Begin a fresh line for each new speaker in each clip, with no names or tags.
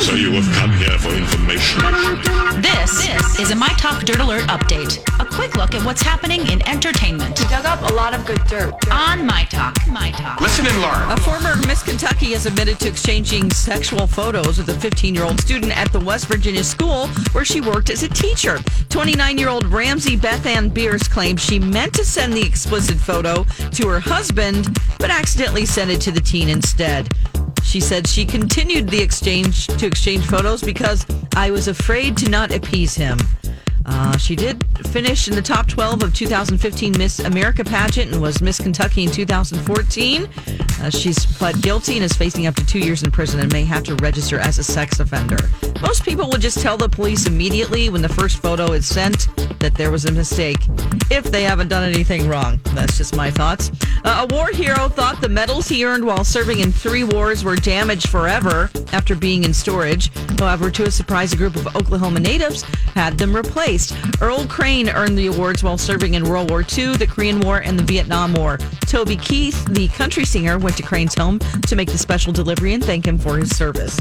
So you have come here for information.
This, this is a My Talk Dirt Alert update. A quick look at what's happening in entertainment
We dug up a lot of good dirt.
on My Talk. My Talk.
Listen and learn.
A former Miss Kentucky has admitted to exchanging sexual photos with a 15 year old student at the West Virginia school where she worked as a teacher. 29 year old Ramsey Beth Ann Bearse claims she meant to send the explicit photo to her husband, but accidentally sent it to the teen instead. She said she continued the exchange to exchange photos because I was afraid to not appease him. Uh, she did finish in the top 12 of 2015 Miss America pageant and was Miss Kentucky in 2014. Uh, she's pled guilty and is facing up to two years in prison and may have to register as a sex offender. Most people would just tell the police immediately when the first photo is sent that there was a mistake if they haven't done anything wrong. That's just my thoughts. Uh, a war hero thought the medals he earned while serving in three wars were damaged forever after being in storage. However, to his surprise, a group of Oklahoma natives had them replaced. Earl Crane earned the awards while serving in World War II, the Korean War, and the Vietnam War. Toby Keith, the country singer, went to Crane's home to make the special delivery and thank him for his service.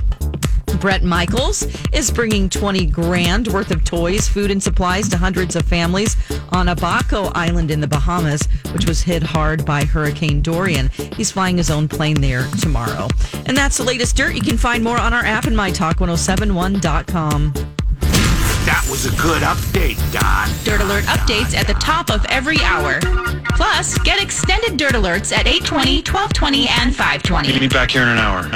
Bret Michaels is bringing 20 grand worth of toys, food, and supplies to hundreds of families on Abaco Island in the Bahamas, which was hit hard by Hurricane Dorian. He's flying his own plane there tomorrow. And that's the latest dirt. You can find more on our app and mytalk1071.com.
That was a good update, Don.
Dirt Alert updates at the top of every hour. Plus, get extended Dirt Alerts at 820, 1220, and 520.
Meet me back here in an hour.